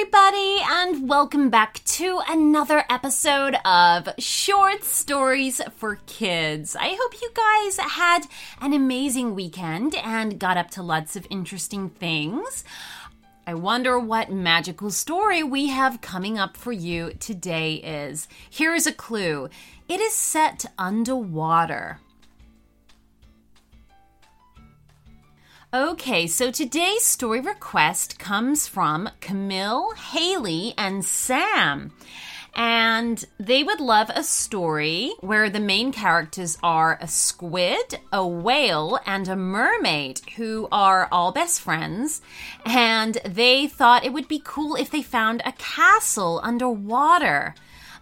everybody, and welcome back to another episode of Short Stories for Kids. I hope you guys had an amazing weekend and got up to lots of interesting things. I wonder what magical story we have coming up for you today is. Here is a clue it is set underwater. Okay, so today's story request comes from Camille, Haley, and Sam. And they would love a story where the main characters are a squid, a whale, and a mermaid who are all best friends. And they thought it would be cool if they found a castle underwater.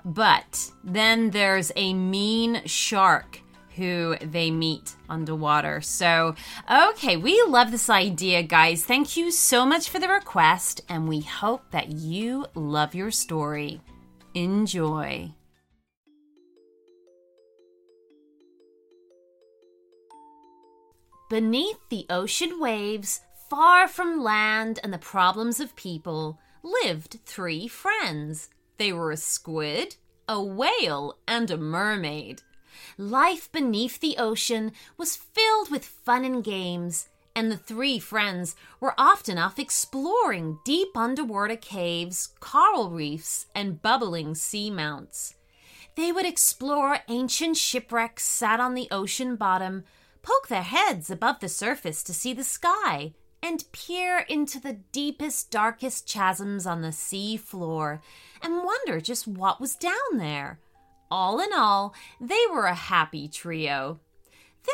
But then there's a mean shark who they meet underwater. So, okay, we love this idea, guys. Thank you so much for the request, and we hope that you love your story. Enjoy. Beneath the ocean waves, far from land and the problems of people, lived three friends. They were a squid, a whale, and a mermaid. Life beneath the ocean was filled with fun and games, and the three friends were often off exploring deep underwater caves, coral reefs, and bubbling seamounts. They would explore ancient shipwrecks sat on the ocean bottom, poke their heads above the surface to see the sky, and peer into the deepest, darkest chasms on the sea floor and wonder just what was down there. All in all, they were a happy trio.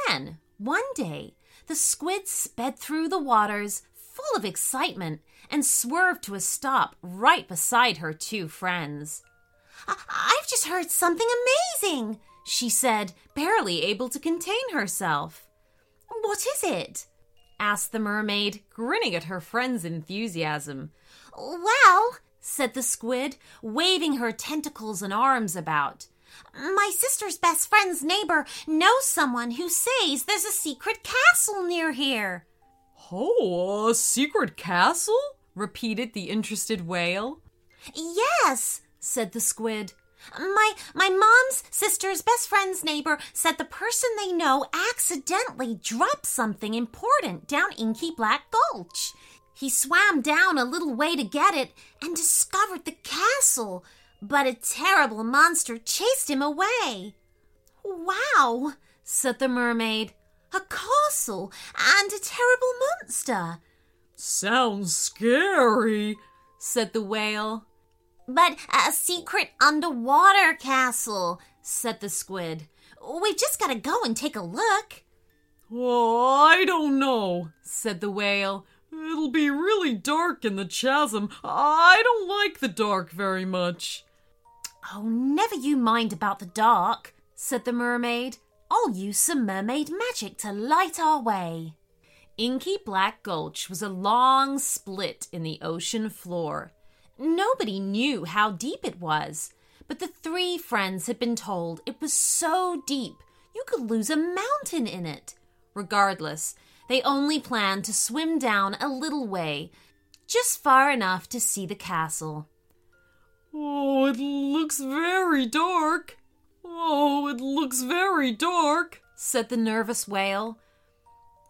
Then, one day, the squid sped through the waters, full of excitement, and swerved to a stop right beside her two friends. I- have just heard something amazing, she said, barely able to contain herself. What is it? asked the mermaid, grinning at her friend's enthusiasm. Well, said the squid, waving her tentacles and arms about. My sister's best friend's neighbor knows someone who says there's a secret castle near here. Oh, a secret castle? repeated the interested whale. Yes, said the squid. My my mom's sister's best friend's neighbor said the person they know accidentally dropped something important down Inky Black Gulch. He swam down a little way to get it and discovered the castle but a terrible monster chased him away. Wow, said the mermaid. A castle and a terrible monster. Sounds scary, said the whale. But a secret underwater castle, said the squid. We've just got to go and take a look. Oh, I don't know, said the whale. It'll be really dark in the chasm. I don't like the dark very much. Oh, never you mind about the dark, said the mermaid. I'll use some mermaid magic to light our way. Inky Black Gulch was a long split in the ocean floor. Nobody knew how deep it was, but the three friends had been told it was so deep you could lose a mountain in it. Regardless, they only planned to swim down a little way, just far enough to see the castle. Oh, it looks very dark. Oh, it looks very dark, said the nervous whale.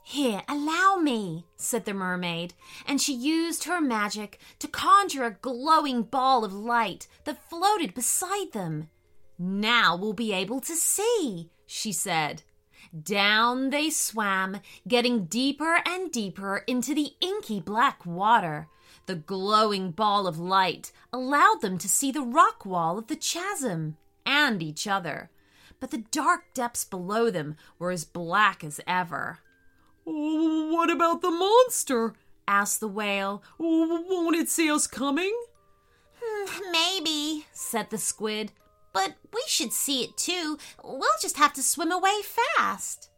Here, allow me, said the mermaid, and she used her magic to conjure a glowing ball of light that floated beside them. Now we'll be able to see, she said. Down they swam, getting deeper and deeper into the inky black water. The glowing ball of light allowed them to see the rock wall of the chasm and each other, but the dark depths below them were as black as ever. Oh, what about the monster? asked the whale. Oh, won't it see us coming? Maybe, said the squid. But we should see it too. We'll just have to swim away fast.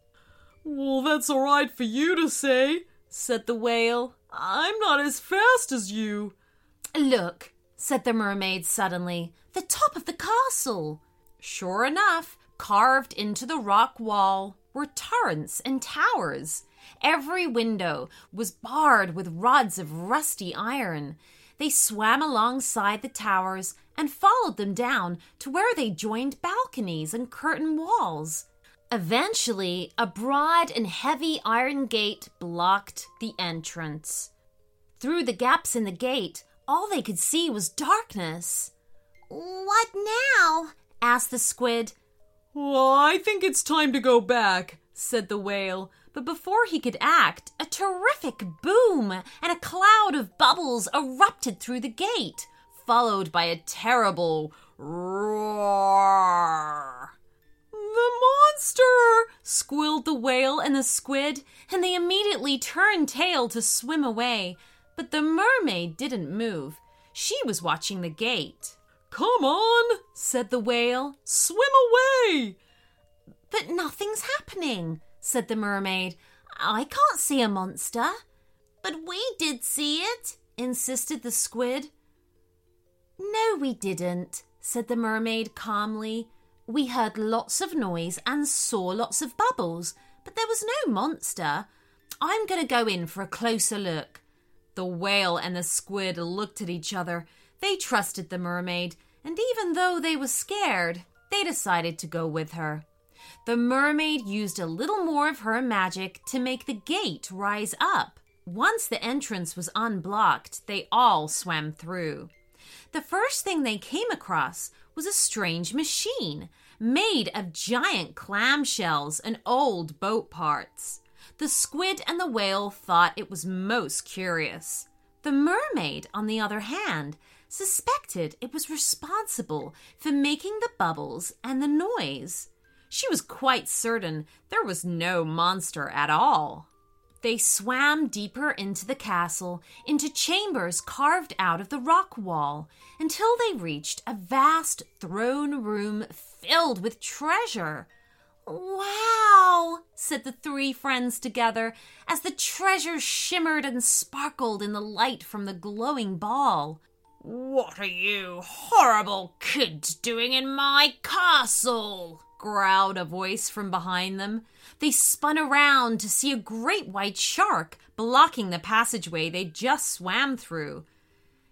Well, that's all right for you to say, said the whale. I'm not as fast as you. Look, said the mermaid suddenly, the top of the castle. Sure enough, carved into the rock wall were turrets and towers. Every window was barred with rods of rusty iron. they swam alongside the towers and followed them down to where they joined balconies and curtain walls. Eventually, a broad and heavy iron gate blocked the entrance. Through the gaps in the gate, all they could see was darkness. What now? asked the squid. Well, I think it's time to go back, said the whale. But before he could act, a terrific boom and a cloud of bubbles erupted through the gate, followed by a terrible roar. The monster! squealed the whale and the squid, and they immediately turned tail to swim away. But the mermaid didn't move. She was watching the gate. Come on, said the whale. Swim away! But nothing's happening, said the mermaid. I can't see a monster. But we did see it, insisted the squid. No, we didn't, said the mermaid calmly. We heard lots of noise and saw lots of bubbles, but there was no monster. I'm going to go in for a closer look. The whale and the squid looked at each other. They trusted the mermaid, and even though they were scared, they decided to go with her. The mermaid used a little more of her magic to make the gate rise up. Once the entrance was unblocked, they all swam through. The first thing they came across was a strange machine made of giant clamshells and old boat parts. The squid and the whale thought it was most curious. The mermaid, on the other hand, suspected it was responsible for making the bubbles and the noise. She was quite certain there was no monster at all. They swam deeper into the castle, into chambers carved out of the rock wall, until they reached a vast throne room filled with treasure. Wow, said the three friends together as the treasure shimmered and sparkled in the light from the glowing ball. What are you horrible kids doing in my castle? growled a voice from behind them. They spun around to see a great white shark blocking the passageway they just swam through.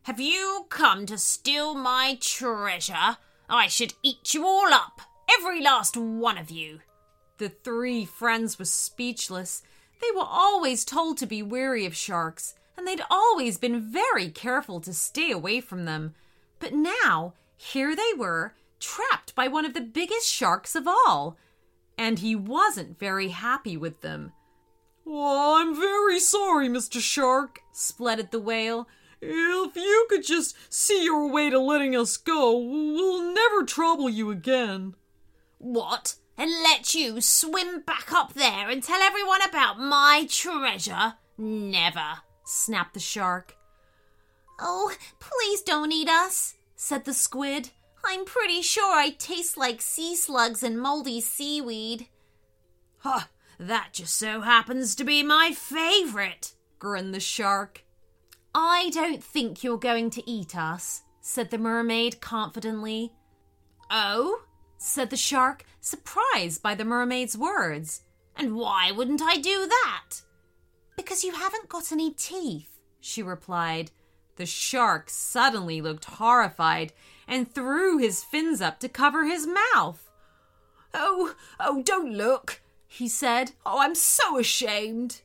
Have you come to steal my treasure? I should eat you all up, every last one of you. The three friends were speechless. They were always told to be wary of sharks, and they'd always been very careful to stay away from them. But now, here they were, trapped by one of the biggest sharks of all. And he wasn't very happy with them. Well, I'm very sorry, Mr. Shark, spluttered the whale. If you could just see your way to letting us go, we'll never trouble you again. What? And let you swim back up there and tell everyone about my treasure? Never, snapped the shark. Oh, please don't eat us, said the squid. I'm pretty sure I taste like sea slugs and moldy seaweed. Huh, that just so happens to be my favorite, grinned the shark. I don't think you're going to eat us, said the mermaid confidently. Oh? said the shark, surprised by the mermaid's words. And why wouldn't I do that? Because you haven't got any teeth, she replied. The shark suddenly looked horrified and threw his fins up to cover his mouth. Oh, oh, don't look, he said. Oh, I'm so ashamed.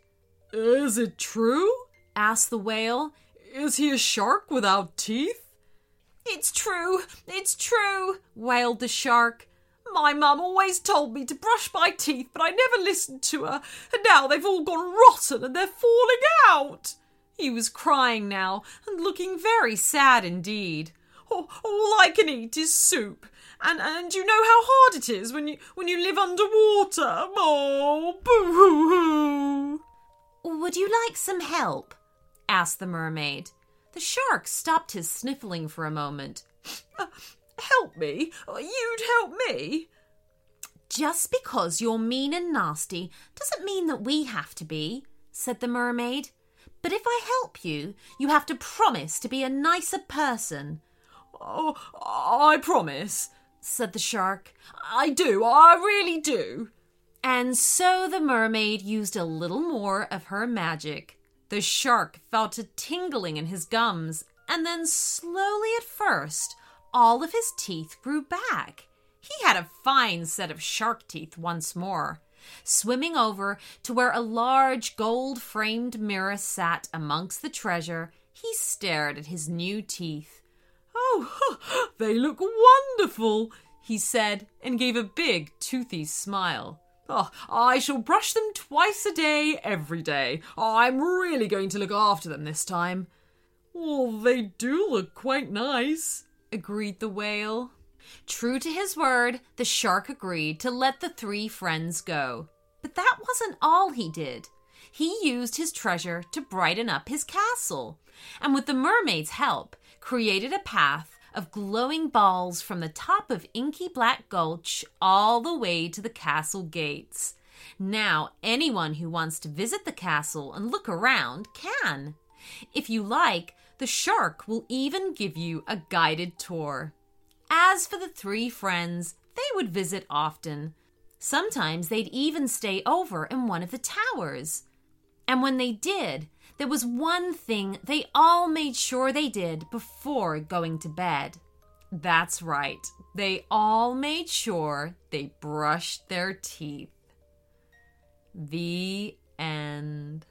Is it true? asked the whale. Is he a shark without teeth? It's true, it's true, wailed the shark. My mum always told me to brush my teeth, but I never listened to her, and now they've all gone rotten and they're falling out. He was crying now and looking very sad indeed. Oh, all I can eat is soup. And and you know how hard it is when you when you live underwater. Oh, boo hoo hoo. Would you like some help? asked the mermaid. The shark stopped his sniffling for a moment. Uh, help me? You'd help me? Just because you're mean and nasty doesn't mean that we have to be, said the mermaid. But if I help you, you have to promise to be a nicer person. Oh, I promise, said the shark. I do, I really do. And so the mermaid used a little more of her magic. The shark felt a tingling in his gums and then slowly at first, all of his teeth grew back. He had a fine set of shark teeth once more. Swimming over to where a large gold framed mirror sat amongst the treasure, he stared at his new teeth. Oh, they look wonderful, he said, and gave a big, toothy smile. Oh, I shall brush them twice a day, every day. I'm really going to look after them this time. Oh, they do look quite nice, agreed the whale. True to his word, the shark agreed to let the three friends go. But that wasn't all he did. He used his treasure to brighten up his castle, and with the mermaid's help, created a path of glowing balls from the top of Inky Black Gulch all the way to the castle gates. Now, anyone who wants to visit the castle and look around can. If you like, the shark will even give you a guided tour. As for the three friends, they would visit often. Sometimes they'd even stay over in one of the towers. And when they did, there was one thing they all made sure they did before going to bed. That's right, they all made sure they brushed their teeth. The end.